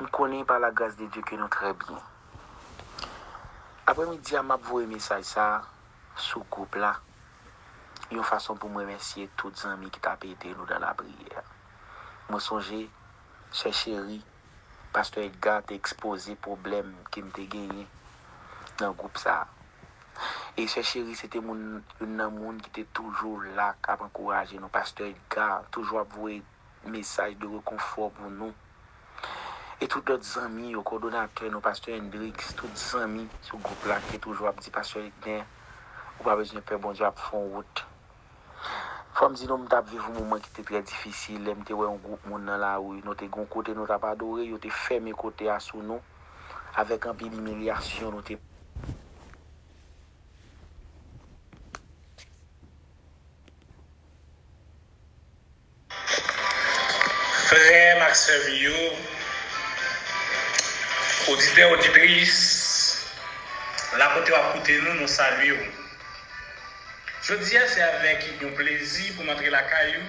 Nous connaissons par la grâce de Dieu que nous très bien. Après-midi, je vous un message ça sous groupe là. Une façon pour me remercier tous les amis qui t'ont aidé nous dans la prière. Moi songer, cher chéri, pasteur Edgar t'a exposé problème qui me gagné dans le groupe ça. E se cheri, se te moun, yon nan moun ki te toujou lak ap ankouraje nou. Pastor Edgar, toujou ap vwe mesaj de rekonfor pou nou. E tout lot zami yo kodonatè nou pastor Hendrix, tout zami sou goup la ki toujou ap di pastor Ekner, ou pa bezon pe bon di ap fon wot. Fòm zinon mta ap vivou mouman ki te tre difisil, lè mte wè yon goup moun nan la ou, nou te goun kote nou tap adore, yo te fèmè kote asou nou, avèk an pi l'imilyasyon nou te... Frè Maxime Yow, Odite odibris, la kote wakoute nou nou salye ou. Je diye se avek yon plezi pou matre la kayou,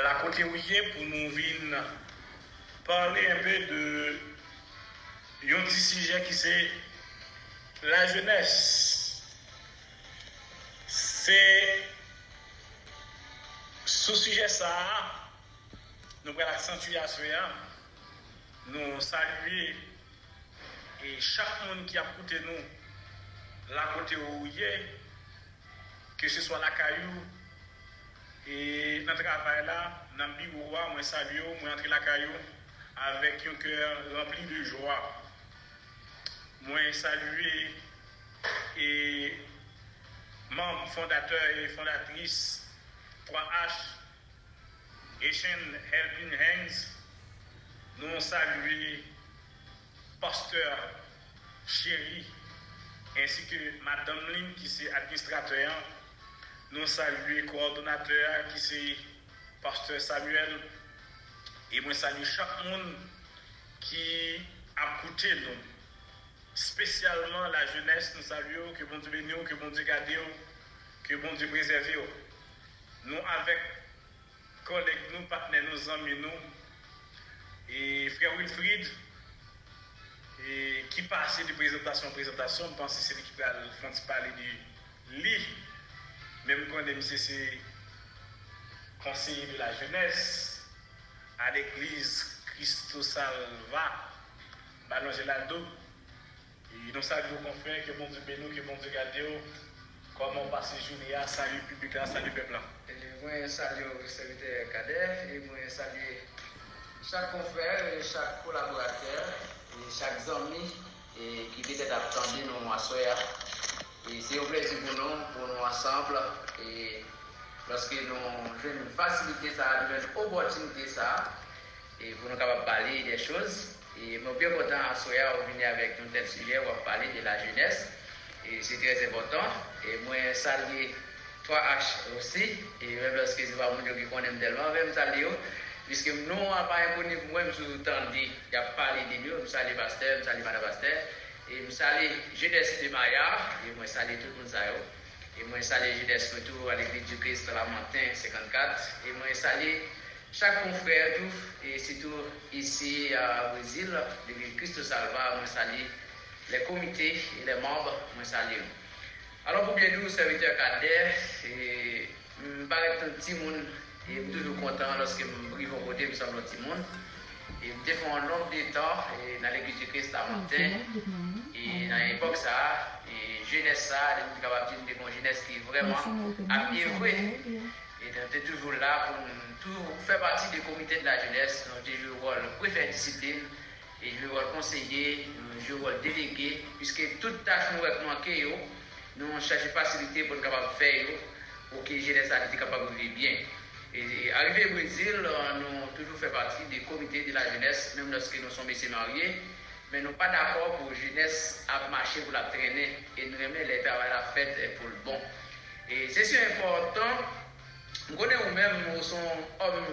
la kote ouye pou nou vin parle anpe de yon ti sije ki se la jenes. Se sou sije sa, nou pre la santuya soya, nou salye et chaque monde qui a écouté nous, la où il est, que ce soit la caillou et notre travail là, dans le bureau, moi salue, moi entre la caillou avec un cœur rempli de joie. Moi saluer et membre fondateur et fondatrice 3H Asian Helping Hands, nous saluer pasteur chéri, ainsi que Madame Lynn qui c'est administrateur, nous saluons coordonnateur qui c'est pasteur Samuel, et moi salue chaque monde qui a coûté nous. Spécialement la jeunesse, nous saluons, que bon Dieu bénisse, que bon Dieu garde, que bon Dieu préserve. Nous avec collègues, nous partenaires, nos amis, nous, et frère Wilfried, e, ki pase de prezentasyon prezentasyon, mpense se li ki pral franti pale di li, menm kon de mse se konseye de la jeunesse, a l'eglise Christo Salva, balon gelado, e non sa diyo konfren ke bon di benou, ke bon di gadeo, Koman pase jouni a sali publik la, sali pepla? E mwen sali ou servite kader, e mwen sali chak konfer, chak kolaborater, et chaque ami qui peut-être attendu nous Soya. Et c'est un plaisir pour nous, pour nous ensemble. Et lorsque nous avons une facilité, ça, une opportunité, ça, et pour nous parler des choses. Et suis bien content à Soya de venir avec un tel sujet, on parler de la jeunesse. Et c'est très important. Et moi, saluer 3H aussi. Et même lorsque c'est pas mon Dieu qui connaît tellement, même saluer. Puisque nous, on n'a pas connu pour moi, je vous dit, il y a parlé de nous, je salue Pasteur, je salue Madame Pasteur. Et je salue jeunesse de Maya, et moi salue tout le monde. Et moi salue jeunesse retour à l'église du Christ la Montagne 54. Et moi salue chaque confrère, tout, et surtout ici au Brésil, l'église Christ Salva, moi salue les comités et les membres, moi salue. Alors pour bien nous, serviteur cadet, je me paraît un petit monde, et je suis toujours content lorsque je arrive au côté, je un petit monde. Et je fais un de temps dans l'église du Christ à Montagne. Et dans l'époque, ça, et jeunesse, ça, je suis capable de dire une jeunesse qui est vraiment joué. Et est toujours là pour faire partie du comité de la jeunesse. On joue le rôle préfet discipline, et je le rôle conseiller, je le rôle délégué, puisque toute tâche nous est manquée, nous cherchons facilité pour être capable de faire pour que la jeunesse soit capable de vivre bien. Et arrivé au Brésil, nous avons toujours fait partie du comité de la jeunesse, même lorsque nous sommes messieurs mariés. Mais nous pas d'accord pour la jeunesse à marcher pour la traîner et nous aimons les faire la fête pour le bon. Et c'est important, nous connaissons nous-mêmes, nous sommes hommes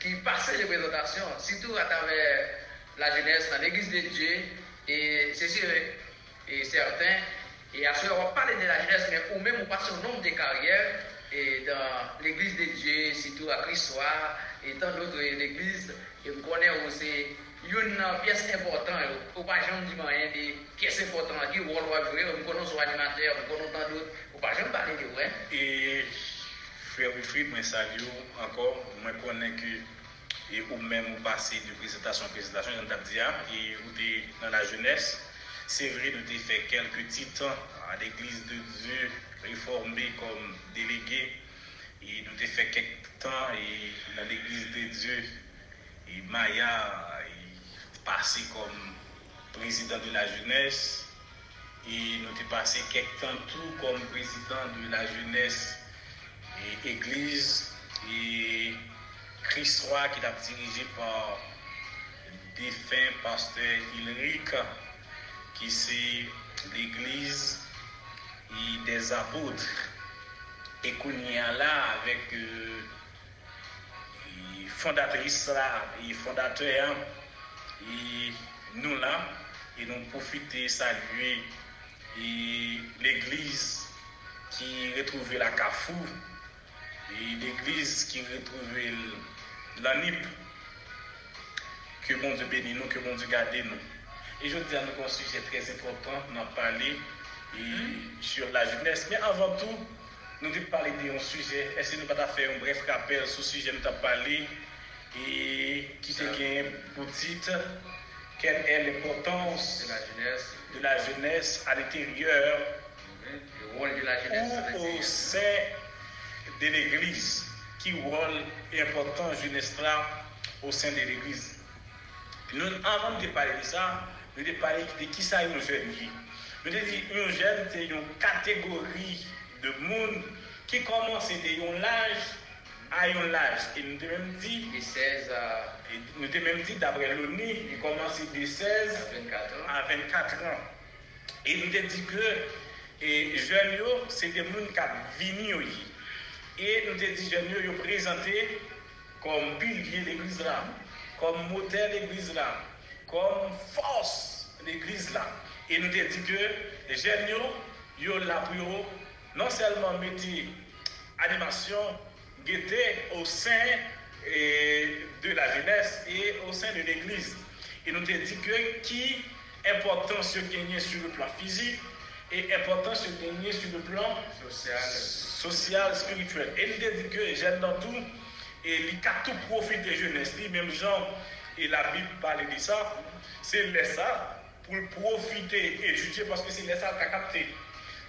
qui passent les présentations, surtout à travers la jeunesse dans l'église de Dieu. Et c'est sûr et certain. Et à ce moment, on va parler de la jeunesse, mais ou même on passe au nombre de carrières et dans l'église de Dieu, surtout à Christoir, et dans d'autres églises, et vous connaissez aussi une pièce importante, ou pas jamais dit rien des pièces importantes qui vont jouer, vous connaissez son animateur, vous connaissez tant d'autres, ou pas jamais parler de ouais. Et frère Wilfried, moi salut encore, moi connais que et ou même ou passé de présentation en présentation, j'en dit, et ou des, dans la jeunesse, c'est vrai, nous avons fait quelques titans à l'église de Dieu reformé kom delege, e nou te fe kelke tan e nan l'Eglise de Dieu, e Maya e pase kom prezident de la jeunesse, e nou te pase kelke tan tou kom prezident de la jeunesse et église. Et Christ qui est dirigé par défunt pasteur Ulrich qui c'est l'église et des apôtres et qu'on y a là avec euh, fondatrice là et fondateur et nous là et nous profiter saluer l'église qui retrouvait la Cafou et l'église qui retrouvait la NIP. Que mon Dieu bénisse nous, que mon Dieu garde nous. Et je dis à nous un sujet très important, on a sur la jeunesse. Mais avant tout, nous devons parler d'un sujet. Est-ce que nous pas faire un bref rappel sur ce sujet nous avons parlé? Et qui c'est qui pour titre quelle est l'importance De la jeunesse, de la jeunesse à l'intérieur? Le ou au sein de l'Église, qui rôle important jeunesse là au sein de l'Église? Nous, avant de parler de ça, nous devons parler de qui ça est un jeune. Je te di, urjen te yon kategori de moun ki komanse de yon laj a yon laj. E nou te menm di, nou te menm di dabre l'ONU, yon komanse de 16 a 24 an. E nou te di ke, jen yo, se de moun kap vini yo yi. E nou te di jen yo yo prezante kom bilye l'Eglise Lam, kom motel l'Eglise Lam, kom fos l'Eglise Lam. Et nous te dit que les jeunes, yo, yo là pour non seulement mettre animation, gaieté au sein eh, de la jeunesse et au sein de l'église. Et nous te dit que qui important se gagner sur le plan physique et important se gagner sur le plan Social. social, spirituel. Et nous te dit que j'aime dans tout, et a tout profiter de jeunesse, même Jean et la Bible parle de ça, c'est ça pour profiter, étudier, parce que c'est laisser qu'a capté.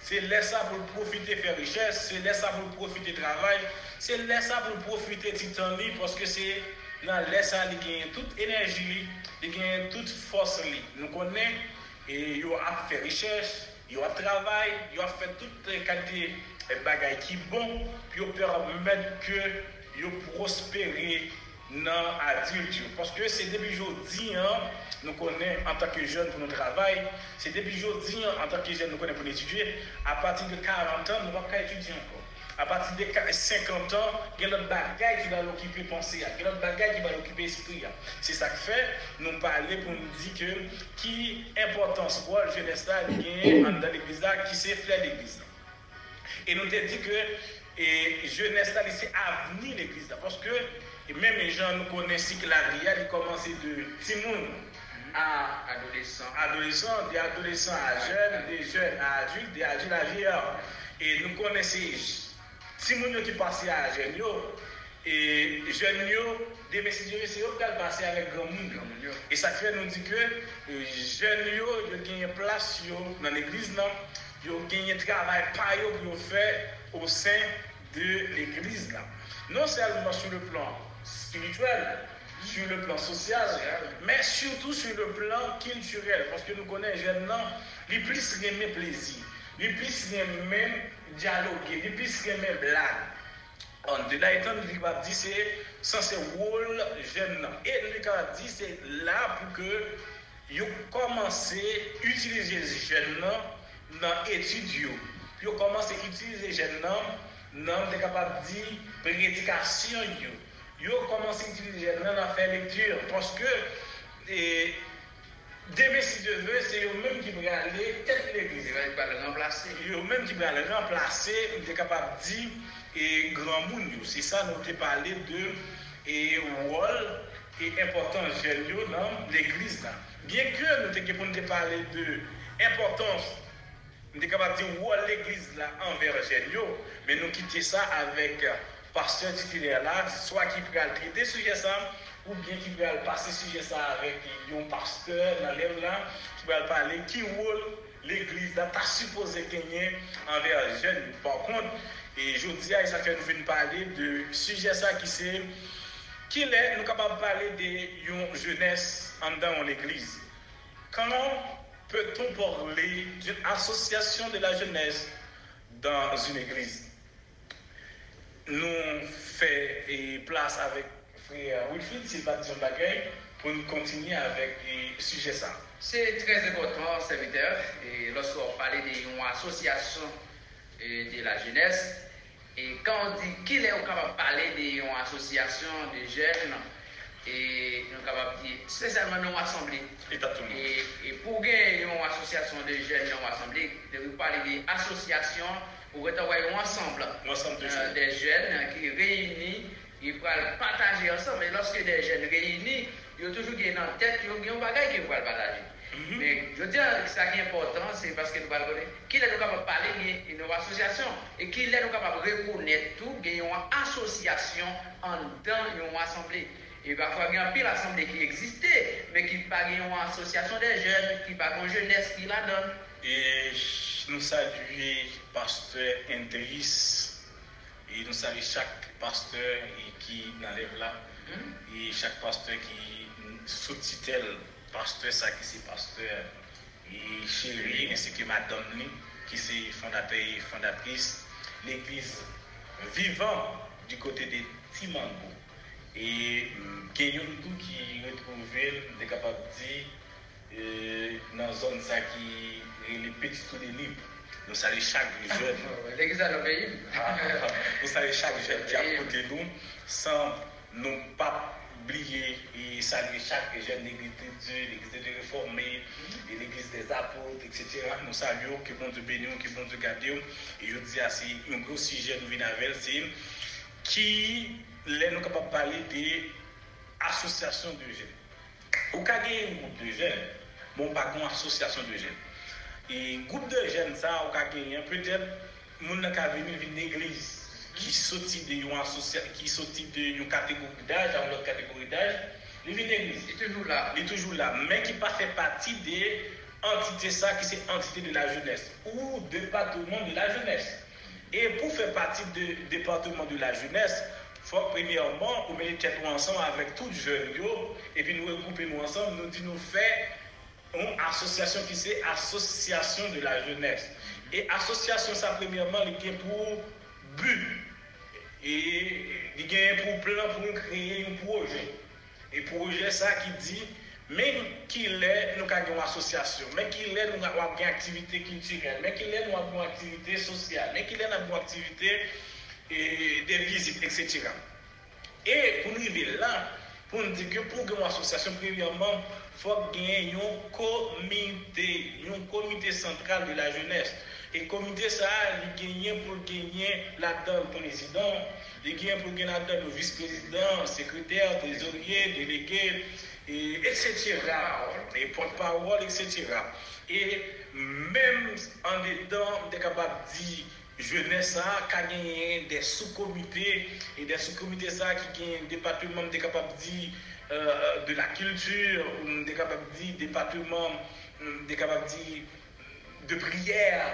C'est laisser ça pour profiter faire richesse, c'est laisser ça pour profiter travail, c'est laisser ça pour profiter titan li, parce que c'est dans laisser ça il gagne toute énergie, il gagne toute force. Nous connaissons et yo a fait recherche, yo a travail, yo a fait toute qualité de bagaille qui bon, puis yo permettre que yo prospérer dans adulte. yo. Parce que c'est depuis aujourd'hui, hein, nous connaissons en tant que jeunes pour notre travail, c'est depuis aujourd'hui hein, en tant que jeunes nous connaissons pour étudier, à partir de 40 ans, nous ne pouvons pas étudier encore. À partir de 50 ans, il y a notre bagaille qui va l'occuper penser, il y a notre bagaille qui va l'occuper esprit. C'est ça que fait, nous parler pour nous dire que qui importance quoi le jeunesse là, il y a dans l'église là, qui l'église. Et nous te dit que et jeunesse là, c'est avenir l'église là. Parce que et même les gens nous connaissent que la vie, il commence de Timoun à Adolescent. adolescents, des adolescents à jeunes, des jeunes à adultes, des adultes à vieillards. Et nous connaissons Timoun qui passent à jeunes, et jeunes, des messieurs, c'est eux qui passent avec grand monde. Monde. Et ça fait nous dit que euh, jeunes, yo gagnent place dans l'église, yo gagnent travail par yo pour faire au sein de l'église. Non seulement sur le plan spirituel, sur le plan social, mais surtout sur le plan culturel, parce que nous connaissons jeunes gens, ils puissent aimer plaisir, ils puissent aimer dialoguer, ils puissent aimer blague. An de la etan, li ka di se, san se wol jen nan. E li ka di se la pou ke yo komanse utilize jen nan nan etudyo. Yo komanse utilize jen nan nan de kapab di predikasyon yo. De yo. Vous commencez à utiliser dans faire lecture? Parce que et, demain, si Dieu veut, c'est eux-mêmes qui vont aller tête l'église. Il va pas le remplacer. Yo même qui va le remplacer, il est capable de dire et grand monde. C'est ça, nous avons parlé de et rôle et importance yo dans l'église là. Bien que nous t'ayons de parler de importance, nous sommes capables de dire où l'église là envers yo, mais nous quitter ça avec pasteur titulaire là, soit qui peut traiter sujet ça, ou bien qui peut passer sujet ça avec un pasteur dans l'élève là, qui peut parler qui rôle l'église n'a pas supposé gagner envers les jeunes. Par contre, et je vous dis à ça que nous venons parler de sujet ça qui c'est qui est nous capables de parler de une jeunesse en dans l'église. Comment peut-on parler d'une association de la jeunesse dans une église? Nous faisons place avec frère Wilfried Silva de pour nous continuer avec le sujet ça. C'est très important, serviteur, et lorsqu'on parle d'une association de la jeunesse, et quand on dit qu'il est capable de parler d'une association de jeunes, et nous sommes capables de dire spécialement une assemblée. Et, et pour gagner une association de jeunes dans l'assemblée, de parler d'association pour avoir un ensemble, ensemble de euh, des jeunes qui réunis, ils peuvent partager ensemble. Et lorsque des jeunes réunis, ils ont toujours gagné en tête, ils ont un bagage qu'ils peuvent partager. Mhm. Mais je dis que ce qui est important, c'est parce que nous parlons qu'il est capable de parler d'une association et qu'il est capable de reconnaître tout, il y a une association en dans une assemblée. Et parfois, il y a pile assemblée qui existait, mais qui pas une association des jeunes, qui pas une jeunesse qui la donne. Et nous saluons pasteur Indris et nous saluons chaque pasteur qui n'enlève là. Et chaque pasteur qui sous-titre pasteur ça qui c'est pasteur. Et chérie ainsi que madame qui c'est fondateur et fondatrice l'église vivant du côté de Timango. Et Kenyon tout qui retrouvé est capable de dire e, nan zon sa ki e, li peti tou de lip. Nou sa li chak jen. Nou sa li chak jen ki apote nou san nou pa bliye e sa li chak jen l'Eglise de Dieu, l'Eglise de Réformé, e, l'Eglise des Apôtres, etc. Nou sa li yo ki bon de beni yo, ki bon de gade yo. E yo di a si yon gros si jen nou vin avel si ki le nou kapap pale de asosyasyon de jen. Ou ka gen yon group de jen bon, pas une association de jeunes. Et groupe de jeunes, ça, au cas où peut-être, nous n'avons venir d'une église qui sortit de une association, qui sortit de une catégorie d'âge à une autre catégorie d'âge, il vient d'église. Il est toujours là. Il est toujours là, mais qui pas fait partie des entités ça, qui c'est entité de la jeunesse ou département de la jeunesse. Et pour faire partie du département de la jeunesse, il faut premièrement, vous mettez tête ensemble avec tous les jeunes, yo, et puis nous regrouper nous ensemble, nous dit nous faire yon asosyasyon ki se asosyasyon de la jenès. E asosyasyon sa premièman li gen pou bu, e li gen pou plan pou kreye yon proje. E proje sa ki di, men ki lè nou ka gen yon asosyasyon, men ki lè nou wap gen aktivite kulturel, men ki lè nou wap gen aktivite sosyal, men ki lè nou wap gen aktivite de vizit, etc. E pou nou ve lan, pour nous dire que pour une association, premièrement, il faut gagner un comité, un comité central de la jeunesse. Et le comité, ça, il gagne pour gagner là-dedans le président, il gagne pour gagner là-dedans le vice-président, secrétaire, trésorier, délégué, et, etc. Et porte-parole, etc. Et même en dedans, on est capable de dire jeunesse qui a gagné des sous-comités et des sous-comités ça qui gagnent un département est capable de dire euh, de la culture on est capable de dire département on est capable de dire de prière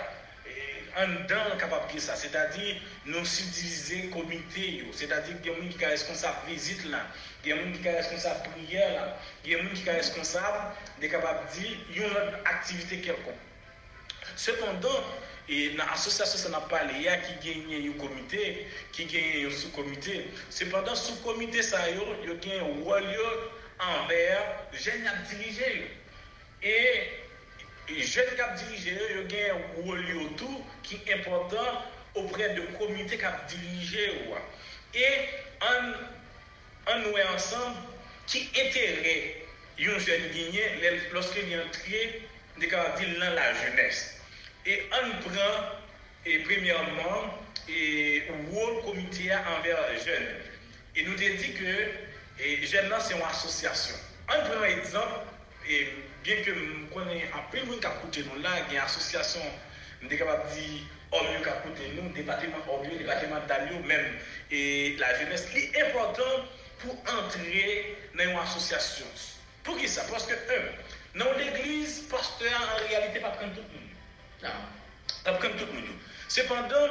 en dedans capable de ça. C'est-à-dire nous subdiviser comité c'est-à-dire qu'il y a des gens qui sont responsables visite là. Il y a des gens qui sont responsables prière là. Il y a des gens qui sont responsables de capable de dire une activité quelconque. Cependant E nan asosyasyon sa nan pale, ya ki genye yon komite, ki genye yon sou komite. Sepadan sou komite sa yo, yo genye yon wal yo anver jen ap dirije yo. E, e jen kap dirije yo, yo genye yon wal yo tou ki important opre de komite kap dirije yo. E an, an nou e ansan ki etere yon jen genye loske yon triye de ka di lan la jeneste. E an pran, e premiyanman, e wou komite a anver jen. E nou te di ke, e jen nan se yon asosyasyon. An pran ekzamp, e bien ke m konen apil moun kap koute nou la, gen asosyasyon, m de kapap di, omyo kap koute nou, departement omyo, departement damyo, men, e la jenes li important pou antre nan yon asosyasyon. Pou ki sa? Paske, un, nan l'eglise, pasteur, an realite pa pren tout nou. Prendre tout le monde. Cependant,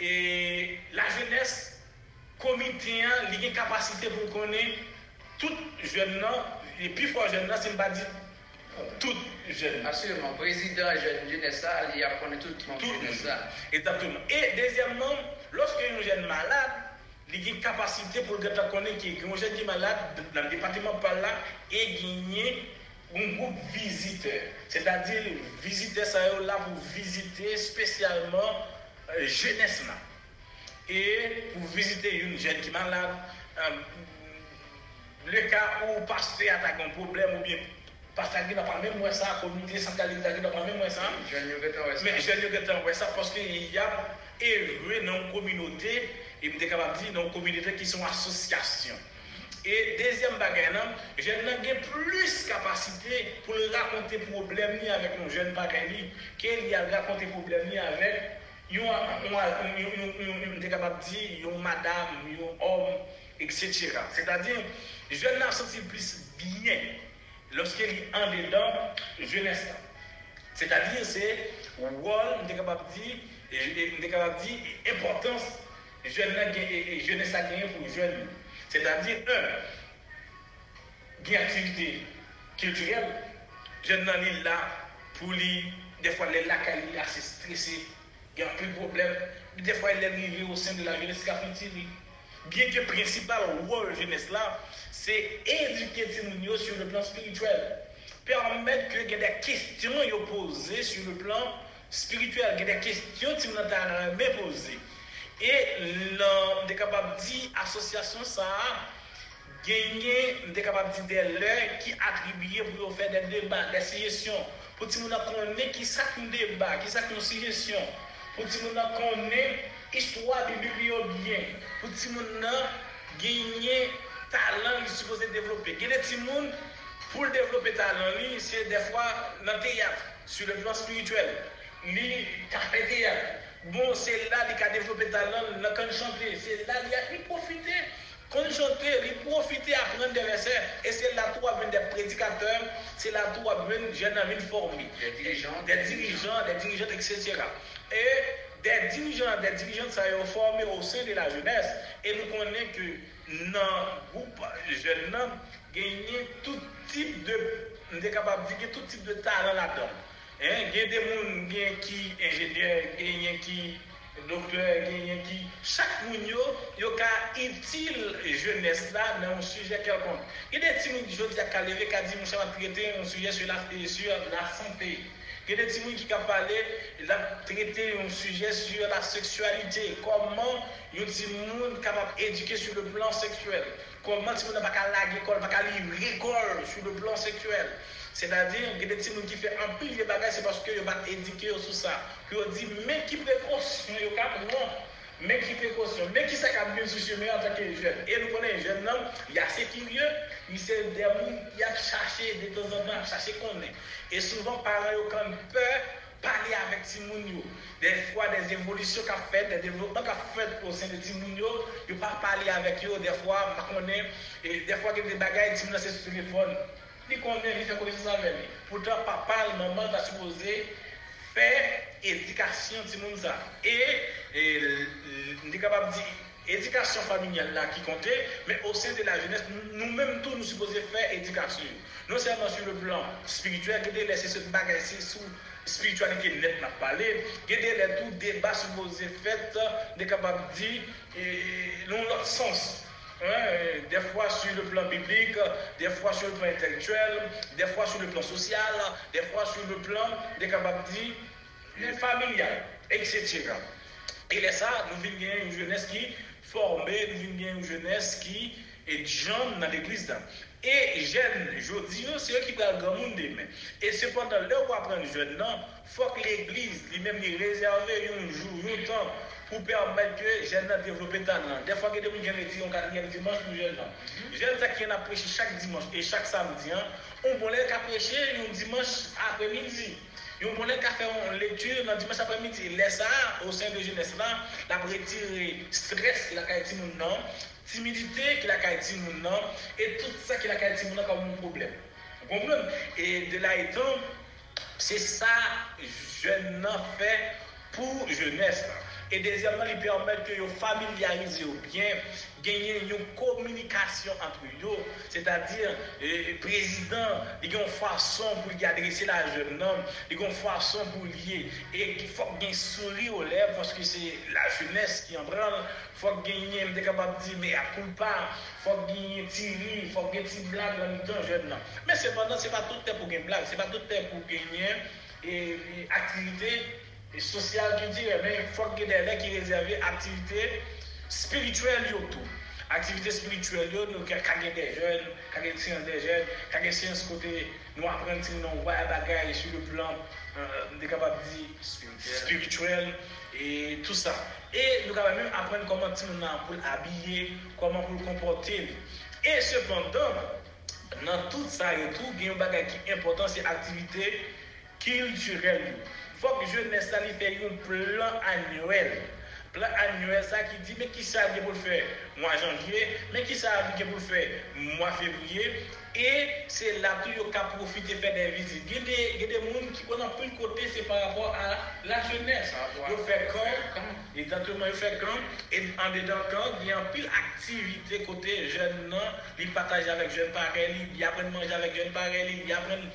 la jeunesse, comité, a une capacité pour connaître tout jeune, et puis fort jeune, c'est pas dire tout jeune. Absolument. Président jeune jeunesse, il apprend tout le monde. Exactement. Et deuxièmement, lorsque un jeune malade, il a une capacité pour le connaître qui est un jeune qui malade dans le département par là et gagner un groupe visiteur. C'est-à-dire, visiter ça là pour visiter spécialement euh, jeunesse. Et pour visiter une jeune qui est malade, euh, le cas où pasteur a un problème ou bien pasteur qui n'a pas même moi ça, communauté centrale qui n'a pas même moi ça. Mais je ne pas ça parce qu'il y a élevé dans une communauté, et je suis capable de dire dans une communauté qui sont associations. Et deuxième bagage, j'ai plus capacité pour raconter problème avec nos jeunes bagages qu'il a raconter problème avec yon capable de dire madame, yon homme, etc. C'est-à-dire, jeune n'a senti plus bien lorsqu'il est en dedans jeunesse. C'est-à-dire, c'est rôle, on est capable de dire, on est capable de dire, importance jeune jeunesse a gagné pour jeune. C'est-à-dire, un, une activité culturelle, jeune n'a là pour lui, des fois, les lacs, il assez stressé, il y a peu de problème. Des fois, il est arrivé au sein de la jeunesse qui Bien que le principal rôle de la jeunesse là, c'est éduquer les sur le plan spirituel. Permettre que y ait des questions posées sur le plan spirituel, qu'il y ait des questions que posées. E nan de kapab di asosyasyon sa genye de kapab di de lè ki atribiye pou yo fè de debat, de sijesyon. Pou ti moun akonè ki sak nou debat, ki sak nou sijesyon. Pou ti moun akonè istwa bi biblio byen. Pou ti moun nan genye talan ki suppose devlopè. Genye ti moun pou devlopè talan li, se defwa nan teyat, su le plan spirituel. Li kapè teyat. Bon, se la li ka devlope talan, la kan chante, se la li a li profite. Kon chante, li profite apren de verse, e se la tou aven de predikater, se la tou aven jen amin formi. De dirijan, de dirijan, de dirijan, etc. E de dirijan, de dirijan sa yo formi ou se de la jenese, e nou konen ke nan goup jen nan genye tout tip de, nou de kapab dike tout tip de talan la dan. Il y a des gens qui sont ingénieurs, il y a qui il y a qui. Chaque monde, il y a utile jeunesse dans un sujet quelconque. Il y a des gens qui disent lever, qui dit, je vais traiter un sujet sur la, santé. Il y a des gens qui ont parlé, traiter un sujet sur la sexualité. Comment il y a des gens capable d'éduquer sur le plan sexuel? Comment ne peux pas aller l'école, l'école sur le plan sexuel? Se da di, gen de ti moun ki fe anpil de bagay, se paske yo bat edike yo sou sa. Yo di, men ki prekosyon yo kap, non. Men ki prekosyon, men ki sa kap bin sou cheme an takye jen. E nou konen jen nan, ya se kirye, mi se demoun, ya chache de ton zan nan, chache konen. E souvan paran yo kan pe, pale avèk ti moun yo. De fwa, des evolisyon ka fèt, des devolopman ka fèt ou sen de ti moun yo, yo pa pale avèk yo, de fwa, ma konen, de fwa gen de bagay, ti moun nan se sou telefon. Fait connaissance avec lui. Pourtant, papa, maman va supposer faire éducation de Et, et on est capable de dire éducation familiale là qui comptait, mais au sein de la jeunesse, nous-mêmes tous nous supposons faire éducation. Non seulement sur le plan spirituel, que de laisser ce bagage sous spiritualité net n'a parlé, que de tout débat supposé fait, de capable de dire, dans l'autre sens. Hein, des fois sur le plan biblique, des fois sur le plan intellectuel, des fois sur le plan social, des fois sur le plan des capacités familiales, etc. Et là, ça, nous venons une jeunesse qui formée, nous venons une jeunesse qui est jeune dans l'église. E jen, jodi yo, se yo ki pral gamoun demen. E sepandan, le ou apren jen nan, fok l'Eglise li mèm li rezerve yon jou, yon tan pou permèt ke jen nan devlopè tan nan. Defwa gè de moun jen eti, yon kat dimans pou nou jen nan. Jen sa ki yon apreche chak dimans e chak samdi an, on bonè apreche yon dimans apre midi. Yon bonè ka fè yon lektur nan dimanche apremidi. Lè sa, ou sen de jenès lan, la bretire stres ki la ka eti moun nan, timidite ki la ka eti moun nan, et tout sa ki la ka eti moun nan ka moun problem. Konploun? E de la etan, se sa jen nan fe pou jenes la. Et deuxièmement, il permet que vous familiarisez bien, gagner une communication entre vous. C'est-à-dire, le président, il y a une façon pour adresser la jeune homme, il y a une façon pour lier. Et il faut qu'il un sourire aux lèvres parce que c'est la jeunesse qui en prend. Il faut y ait un capable de dire, mais à coup pas, il faut ait un petit rire, il faut ait une petite blague en même temps, jeune homme. Mais cependant, ce n'est pas tout le temps pour gagner une blague, ce n'est pas tout le temps pour gagner une activité E sosyal ki dire, men, fok gen den lè ki rezerve aktivite spirituel yo tou. Aktivite spirituel yo nou kage de jen, kage siyans de jen, kage siyans kote nou aprenti nou wè bagay sou le plan de kapab di spirituel e tout sa. E nou kapab men apren koman ti nou nan pou l'abye, koman pou l'komporte. E sepandon, nan tout sa yo tou gen yon bagay ki important se aktivite kilturel yo. fok jounes sa li fè yon plan annuel. Plan annuel sa ki di, men ki sa li pou l'fè mwa janvye, men ki sa li pou l'fè mwa fevriye, e se la tou yo ka profite fè den vizit. Gè de moun ki konan pou l'kote se par rapport a la jounes. Yo fè kan, exactement yo fè kan, e an dedan kan, gè an pil aktivite kote jen non? nan, li pataj avèk jen pareli, li apren manje avèk jen pareli, li apren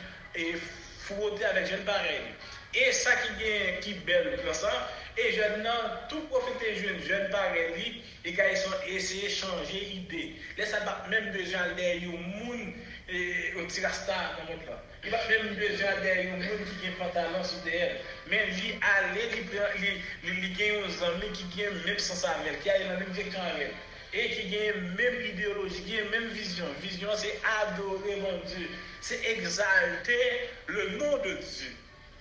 fwote avèk jen pareli. E sa ki gen ki bel klan sa, e jen nan tou profite jen, jen pare li, e ka yon esye chanje ide. Le sa bak menm dejan le yon moun e, o tirasta nan moun plan. I bak menm dejan le yon moun ki gen pantalon sou de el. Men li ale li, li, li, li gen yon zanmi ki gen menm san sa mel, ki a yon anil de kan mel. et qui a même idéologie, qui a même vision. Vision, c'est adorer mon Dieu, c'est exalter le nom de Dieu.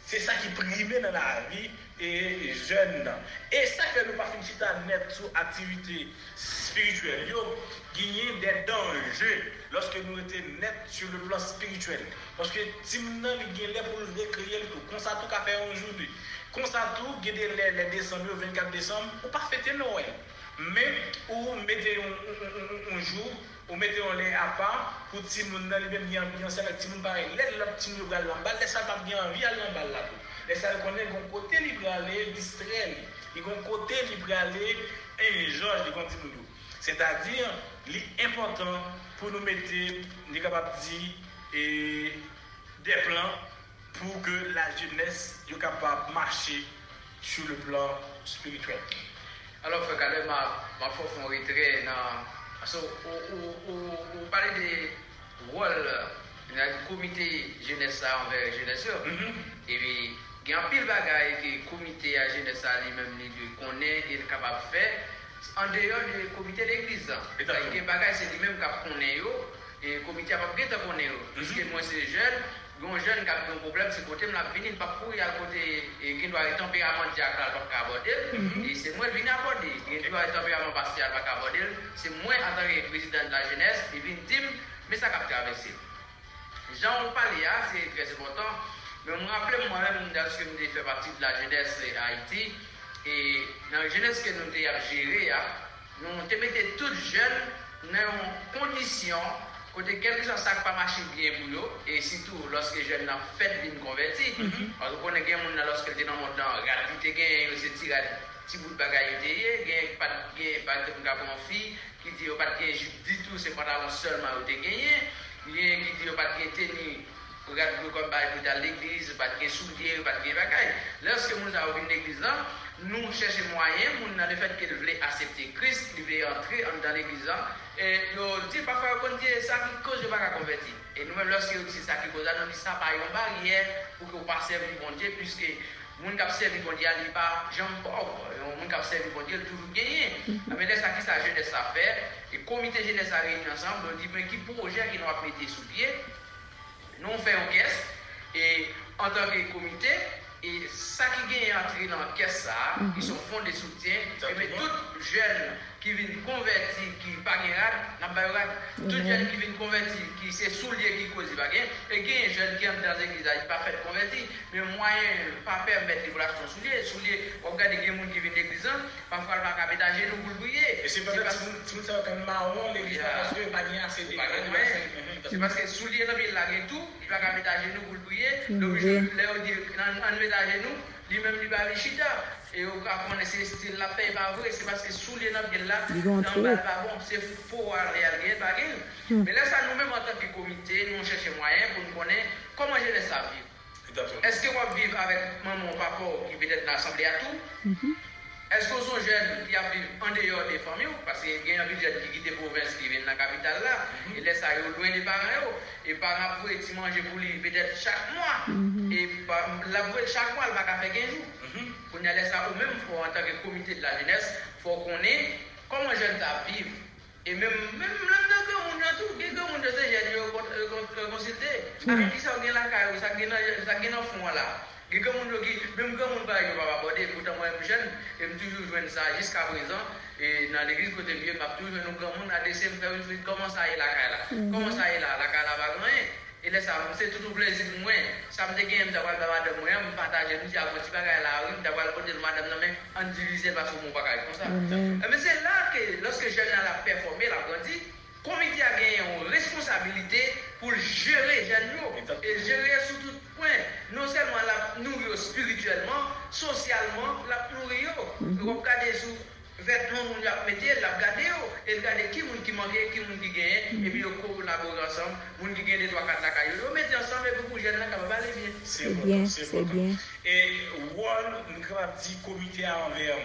Se sa ki prime nan la vi e jen nan. E sa ke nou pa fin chita net sou aktivite spirituel yo, genye de danje loske nou ete net sou le plan spirituel. Paske tim nan li genye le pou rekriye li tou. Konsa tou ka fe anjou li. Konsa tou gen de le, le december, 24 december, ou pa fete nou en. Men ou mette yon jour ou mette yon lè apan pou ti moun nan li men ni ambiyanse avèk ti moun pare, lè lop ti moun gal bral lambal lè sa pa bien anvi al lambal la pou lè sa rekonnen yon kote li bralè bistre li. Yon kote li bralè e jòj li kon ti moun yo. Sè ta dir li important pou nou mette ni kapap di e de plan pou ke la jeunesse yo kapap mache sou le plan spirituel. Alors fè kade, ma fò fò ritre nan Ou pale de wol nan komite jenesa anver jenese yo E vi gen pil bagay ki komite a jenesa li menm li konen e kapap fe An deyon de komite de eglizan Gen bagay se li menm kap konen yo E komite apap geta konen yo Piske mwen se jen Gon jen kap yon problem se kote m la pou yal kote gen do a yon temperament diakal bak kabodel. E se mwen vini apodi, gen do a yon temperament pasyal bak kabodel. Se mwen atanre prezident la jenes, vin tim, me sa kap travese. Jan ou pali ya, se trese montan, men mwen aple mwen mwen mwen daske mwen de fe pati de la jenes Haiti. E nan jenes ke nou te ap jere ya, nou te mette tout jen nan yon kondisyon kote kelke jan sak pa machi bien pou yo, e sitou loske jen nan fet bin konverti, anzo konen gen moun nan loske te nan moun dan, gati te gen yo se ti gati ti bout bagay yo te ye, gen pat gen pat gen mga bon fi, ki di yo pat gen jip ditou se pantalon solman yo te genye, gen ki di yo pat gen teni, gati pou kon bay pou dal l'eglize, pat gen soudye, pat gen bagay, loske moun sa ou vin l'eglize nan, nou chèche mwayen, moun nan le ke l vle asepte Christ, li vle antre an dan l'eglizan, e nou di pa fwa kon di sa ki koz yo baka konverti. E nou mèm lòske yo di sa ki koz an, nou di sa pa yon barriè pou ke ou pa servi bon Dje, pwiske Moun kap servi bon Dieu, il pas jambe pauvre. Moun kap servi bon Dieu, toujours gagné. Mais là, ça qui ça jeunesse à faire, et comité jeunesse à réunir ensemble, on dit, mais qui projet qui nous a mis sous pied, nous on fait une caisse, et en tant que comité, et ça qui gagne entré dans la caisse, ça, ils sont fonds de soutien, et mais tout jeune ki vin konverti ki pa gen rad, nan bay rad. Tout mhm. jen ki vin konverti ki se soulye ki kozi pa gen, e gen jen ki an dan zekliza, ki pa fet konverti, men mwayen pa permet li vola son soulye, soulye, wap gade gen moun ki vin deklizan, pa fwa l pa kapita jen ou koul bouye. E se patet tout sa wakam ma ou an deklizan, paske pa gen ase deklizan. Mhm. Se paske soulye nan bil la gen tou, mhm. li pa kapita jen ou koul bouye, lè ou di nan meta jen ou, li men li ba vichita. E yo ka kone se stil la pey pa vwe, se paske sou li nan gen la, nan bal pa bon, se pou al real gen, pa gen. Me lè sa nou mèm an tanke komite, nou chèche mwayen pou nou konen, koman jè lè sa viv? Eske wap viv avèk maman, papa ou ki bidèt nan asamble atou? Esko son jen ki ap viv an deyo de fami ou? Paske gen yon bidèt ki gite provins ki ven nan kapital la, e lè sa yo lwen de paran yo, e paran pou eti manje pou li bidèt chak mwa, e la pou eti chak mwa, l baka fe genjou. Ou nè lè sa ou mèm fò an tanke komite de la jenès, fò konè koman jen ta viv. E mèm lèm dè gè moun an tou, gè gè moun dè se jen yo konsilte. Amin ki sa gen la kare, sa gen an fon la. Gè gè moun do gè, mèm gè moun bagè wap abode, koutan mwen mwen jen, mèm toujou jwen sa jiska prezan. E nan l'eglise kote mwen, mèm toujou jwen nou gè moun adese mwen fè wè, koman sa yè la kare la. Koman sa yè la, la kare la bagè mwen yè. La caille là, va rien. Et là, ça, c'est tout un plaisir pour moi. Ça me dit d'avoir madame moi, me partager, nous dire, petit bagage là, d'avoir le côté de madame, mais en diviser parce que mon bagage comme ça. Mais c'est là que, lorsque j'ai la performé, la grandi, comité a gagné une responsabilité pour gérer les jeunes et gérer sur tout point. Non seulement la nourrir spirituellement, socialement, la nourrir. Regarder sur vêtements y a metté la regarder et regarder qui moun qui manquait qui moun qui gagne et puis on collabore ensemble moun qui gagne des trois quatre la yo mettez ensemble et pour jeunes là capable aller bien. C'est bien c'est bien. Et rôle nous capable dit comité envers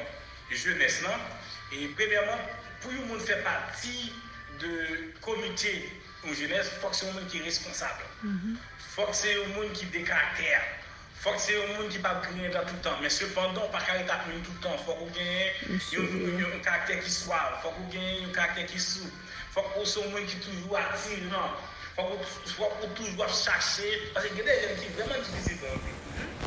jeunesse là. Et premièrement pour vous monde faire partie de comité en jeunesse faut que c'est un monde qui est responsable. Faut que c'est un monde qui a des caractères Fok se yon moun ki pa brinye ta toutan, men sepandon pa kare ta prinye toutan, fok ou genye yon karakter ki swav, fok ou genye yon karakter ki sou, fok ou son moun ki toujou atir nan, fok ou toujou ap chache, pase genye yon ki vreman ki vizit an,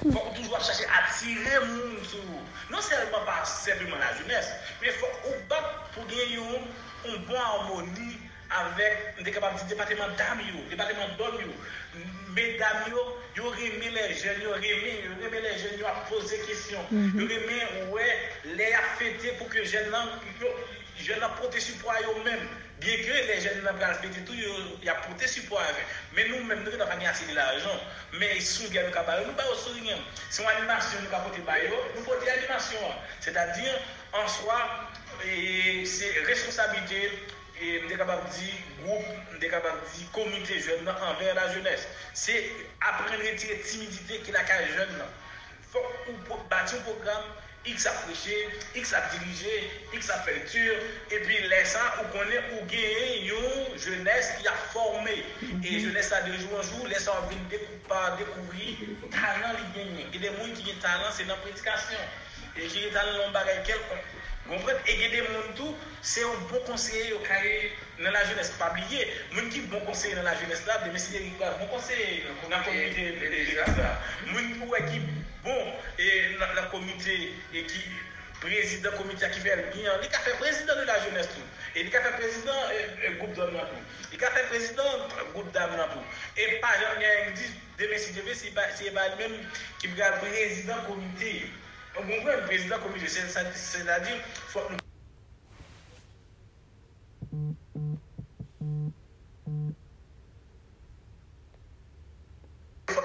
fok ou toujou ap chache atire moun sou, non selman pa sepleman la jounes, men fok ou bat pou genye yon, yon bon harmoni avek, mdekabab di departement dam yo, departement dom yo, Mesdames, yo remet les jeunes, yo remet, les jeunes, yo a posé question. Yo remet, ouais, les fêté pour que les jeunes jeunes portent support eux-mêmes. Bien que les jeunes n'ont pas respecté tout, ils ont porté support avec. Mais nous-mêmes, nous n'avons pas assez de l'argent. Mais sous gagne nous n'avons pas aussi rien. C'est une animation, nous avons porté nous porter l'animation. C'est-à-dire, en soi, c'est responsabilité et je suis capable de dire groupe, je suis capable de dire comité jeune envers la jeunesse. C'est apprendre à retirer timidité qui la jeune. Il faut bâtir un programme, X a prêché, X a dirigé, X a fait lecture, et puis laissant ou connaît ou gagner une jeunesse qui a formé. Et jeunesse a de jour en jour, laissant venir découvrir talent qui gagne. A des gens qui ont talent, c'est dans la prédication. Et qui ont talent dans le bagage quelconque. Gompren, e gede moun tou, se yon bon konseye yo kaye nan la jones. Pabliye, moun ki bon konseye nan la jones bon la, de meside Rigba, bon konseye nan komite Rigba. Moun pou ekip bon, e la komite, e ki prezident komite akiver Giyan, li ka fe prezident de la jones tou. E li ka fe prezident euh, euh, goup dam nan tou. Li ka fe prezident euh, goup dam nan tou. E pa jan yon di, de meside Rigba, se yon ba yon men ki mga prezident komite Rigba. Comité. On comprend le président comité, c'est-à-dire,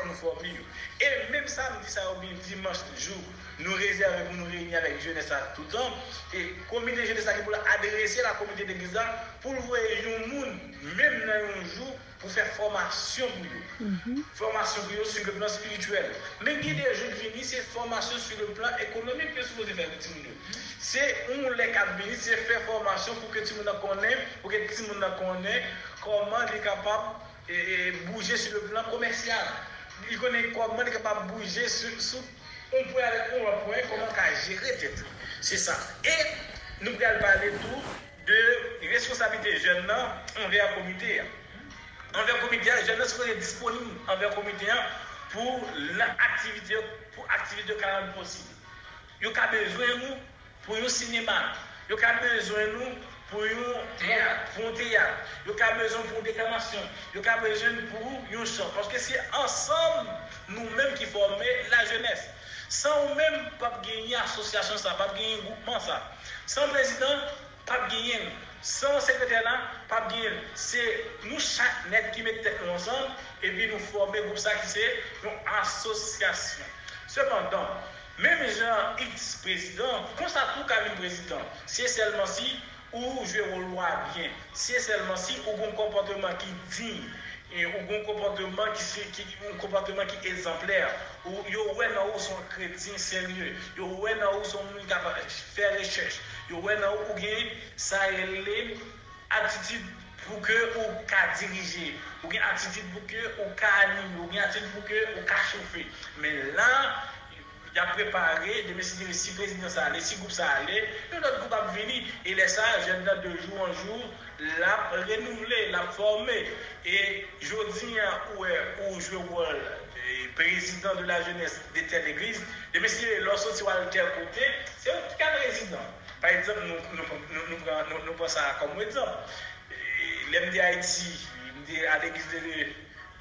nous nous former. Et même ça, nous dit ça dimanche jour, nous réservons pour nous réunir avec jeunesse à tout temps. Et le comité de jeunesse qui pour adresser la communauté d'église pour voir un monde, même dans un jour, pour faire formation pour eux. Formation pour eux sur le plan spirituel. Mais il y a des jeunes qui viennent, c'est formation sur le plan économique que vous faire avec C'est on les quatre c'est faire formation pour que tout le monde connaisse, pour que tout le monde connaisse comment il est capable de bouger sur le plan commercial. il connaît comment il est capable de bouger sous on peut aller pour un point, comment gérer tête. C'est ça. Et nous allons parler tout de responsabilité jeune non, envers le comité. Envers le comité, jeune serait disponible envers le comité pour l'activité pour activité possible. Il y a besoin de nous pour un cinéma. Il y a besoin de nous pour un théâtre. Pour un théâtre. Ils ont besoin pour une déclamation. Ils ont besoin pour un chant. Parce que c'est ensemble, nous-mêmes, qui formons la jeunesse. Sans nous-mêmes, pas gagner association, ça, pas gagner groupement, ça. Sans président, pas gagner. Sans secrétaire pas gagner. C'est nous chaque net qui mettons ensemble et puis nous formons groupe ça qui c'est une association. Cependant, même Jean X président, constate tout comme président. C'est seulement si ou jwe ou lwa bien. Se selman si ou bon komporteman ki di, e, ou bon komporteman ki, ki, ki exemplèr, ou yo wè nan ou son kredin serye, yo wè nan ou son moun kapare, fè rechèche, yo wè nan ou gen sa elè atitid pou ke ou ka dirije, ou gen atitid pou ke ou ka anime, ou gen atitid pou ke ou ka choufe. Men lan, y ap prepare, deme si dire si prezident sa ale, si goup sa ale, yon not goup ap vini, e lesa jen da de jou an jou, la renouvle, la forme, e jodi ou jwe wol prezident de la jeunesse de tel eglise, deme si lorso ti wale tel kote, se yon ki ka prezident. Par exemple, nou pon sa kom wè diyan, lem di Haiti, lem di a l'eglise de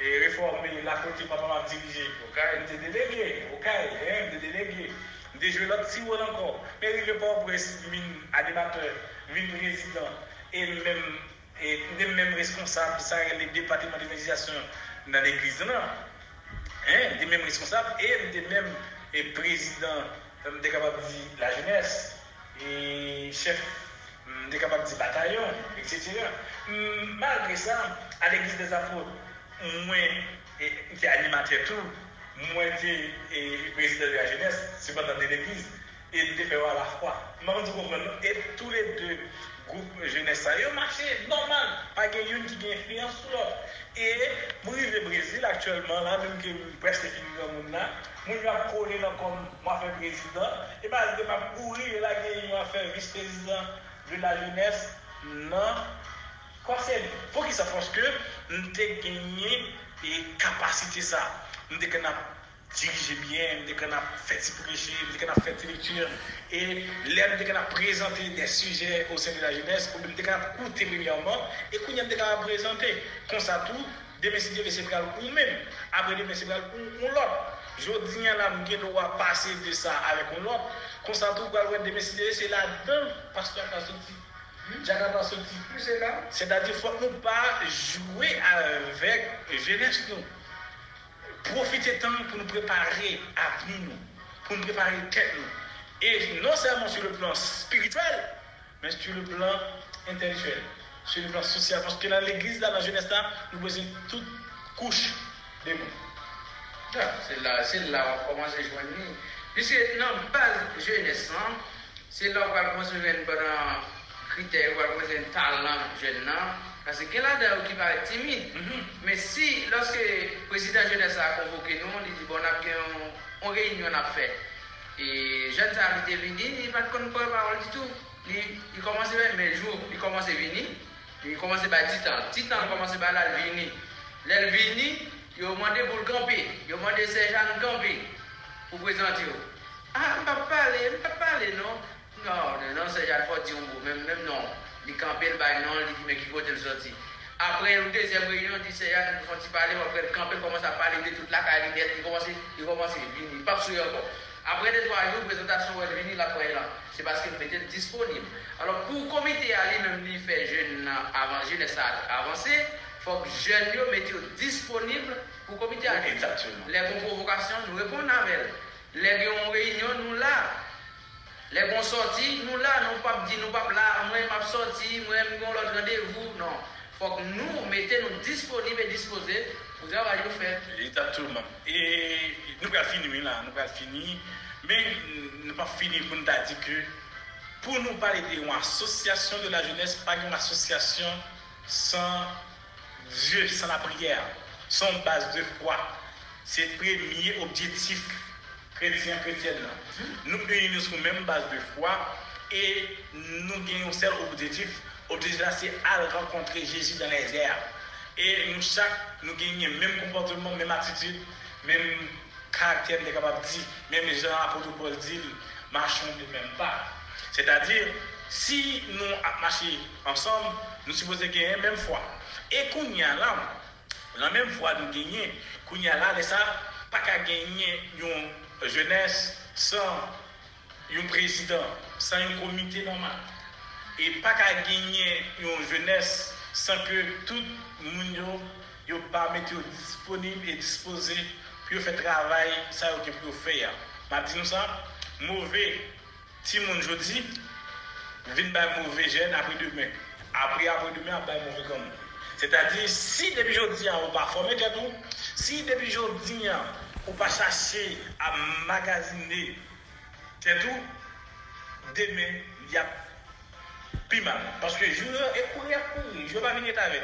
et réformer la côté papa m'a dirigé. Ok, je suis délégué. Ok, je suis délégué. Je joué l'autre si encore. Mais il n'est pas presse, animateur, président et même et même responsable ça les départements d'organisation dans l'église. Hein, des mêmes responsables et des mêmes et présidents des capables de la jeunesse et chef des capables de bataillon, etc. Malgré ça, à l'église des apôtres, mwen e, ki animatè tou, mwen ki e, prezidè de la jenès, sepantan de l'Eglise, et de fèwa la fwa. Mwen di koum nou, et tou le de goup jenès sa, yo machè normal, pa gen yon ki gen influence sou lòt. Et mwen vive Brésil aktuellement, la mwen ki preske fini nan moun nan, Mwen yo ap kone nan kon mwen fè prezidant, e ba zide mwen ap kouri yo la gen yon fè vice prezidant de la jounès nan konsey, pou ki sa fonske, nou te genye e kapasite sa. Nou te gen ap dirije bien, nou te gen ap feti proje, nou te gen ap feti lektur, e lè nou te gen ap prezante de suje ou sen de la jenès, pou nou te gen ap koute premiyaman, e kou nyan te gen ap prezante. Konsa tou, deme se diyo ve se pral ou mèm, apre deme se pral ou lòp. Jodi nyan la nou gen nou wap pase de sa avèk ou lòp, konsa tou wè deme se diyo se la dan, paske an ka soti. Que c'est-à-dire qu'il ne faut pas jouer avec jeunesse nous. Profiter temps pour nous préparer à nous, pour nous préparer tête nous. Et non seulement sur le plan spirituel, mais sur le plan intellectuel, sur le plan social. Parce que dans l'église, dans la jeunesse, nous besoin toute couche de nous. C'est là, c'est là où on commence à joindre. Puisque, non, pas jeunesse, c'est là où on commence à joindre kriter ou al mwen talan jen nan, kase gen la den ou ki pare timide. Mm -hmm. Men si, loske prezident jenese a konvoke nou, li di bon ap gen on reynyon ap fe. E jen sa avite vini, li pat kon pou parol di tou. Li komanse ven menjou, li komanse vini, li komanse ba titan. Titan komanse ba lal vini. Lal vini, yo mande pou l'kampi, yo mande sejan l'kampi pou prezant yo. Ah, mpa pale, mpa pale non. Ne non. Non, c'est déjà faut dire même, même non. Il campé le bail, non, il dit, mais qui côté le sorti. Après une deuxième réunion, il dit, c'est Yann, quand il parle, après le campé commence à parler de toute la carrière, il commence, il commence, il venir, pas sûr encore. Après les trois jours, présentation, venir la là. C'est parce qu'il était disponible. Alors, pour le comité aller même lui faire jeune jeunesse avancé, il faut que jeunes mettez disponible pour le comité aller. Exactement. Les convocations, nous répondons à elles. Les réunions, nous Le bon sorti, nou la, nou pap di, nou pap la, mwen pap sorti, mwen mwen lòt randevou, non. Fòk nou mette nou disponib e dispose pou zè waj yo fè. Exactement. E nou pral fini wè la, nou pral fini. Men nou pap fini pou nou ta di ke pou nou pale de yon asosyasyon de la jounès, pa yon asosyasyon san Dieu, san la prière, san base de foi. Se premye objektif chrétiens, chrétiennes, nous unissons sur la même base de foi et nous gagnons un seul objectif. L'objectif là, c'est à rencontrer Jésus dans les airs. Et nous, chaque, nous gagnons le même comportement, même attitude, même caractère, nous capable de dire, même les gens, apôtre Paul dit, marchons de même pas. C'est-à-dire, si nous marchons ensemble, nous supposons gagner la même foi. Et qu'on y a là, la même foi nous gagnons, qu'on y a là, ça, pas qu'à gagner une jenes san yon prezident, san yon komite normal. E pa ka genye yon jenes san ke tout moun yo yo pa met yo disponib e dispose pou yo fe travay sa yo ke pou yo fe ya. Ma di nou sa, mouve ti moun jodi, vin bay mouve jen apri demen. Apri apri demen ap bay mouve kon moun. Se ta di, si debi jodi an ou pa fome kato, si debi jodi an on pas chercher à magasiner. Tout. Demain il y a plus mal. Parce que je est courir courir. Je vais pas venir avec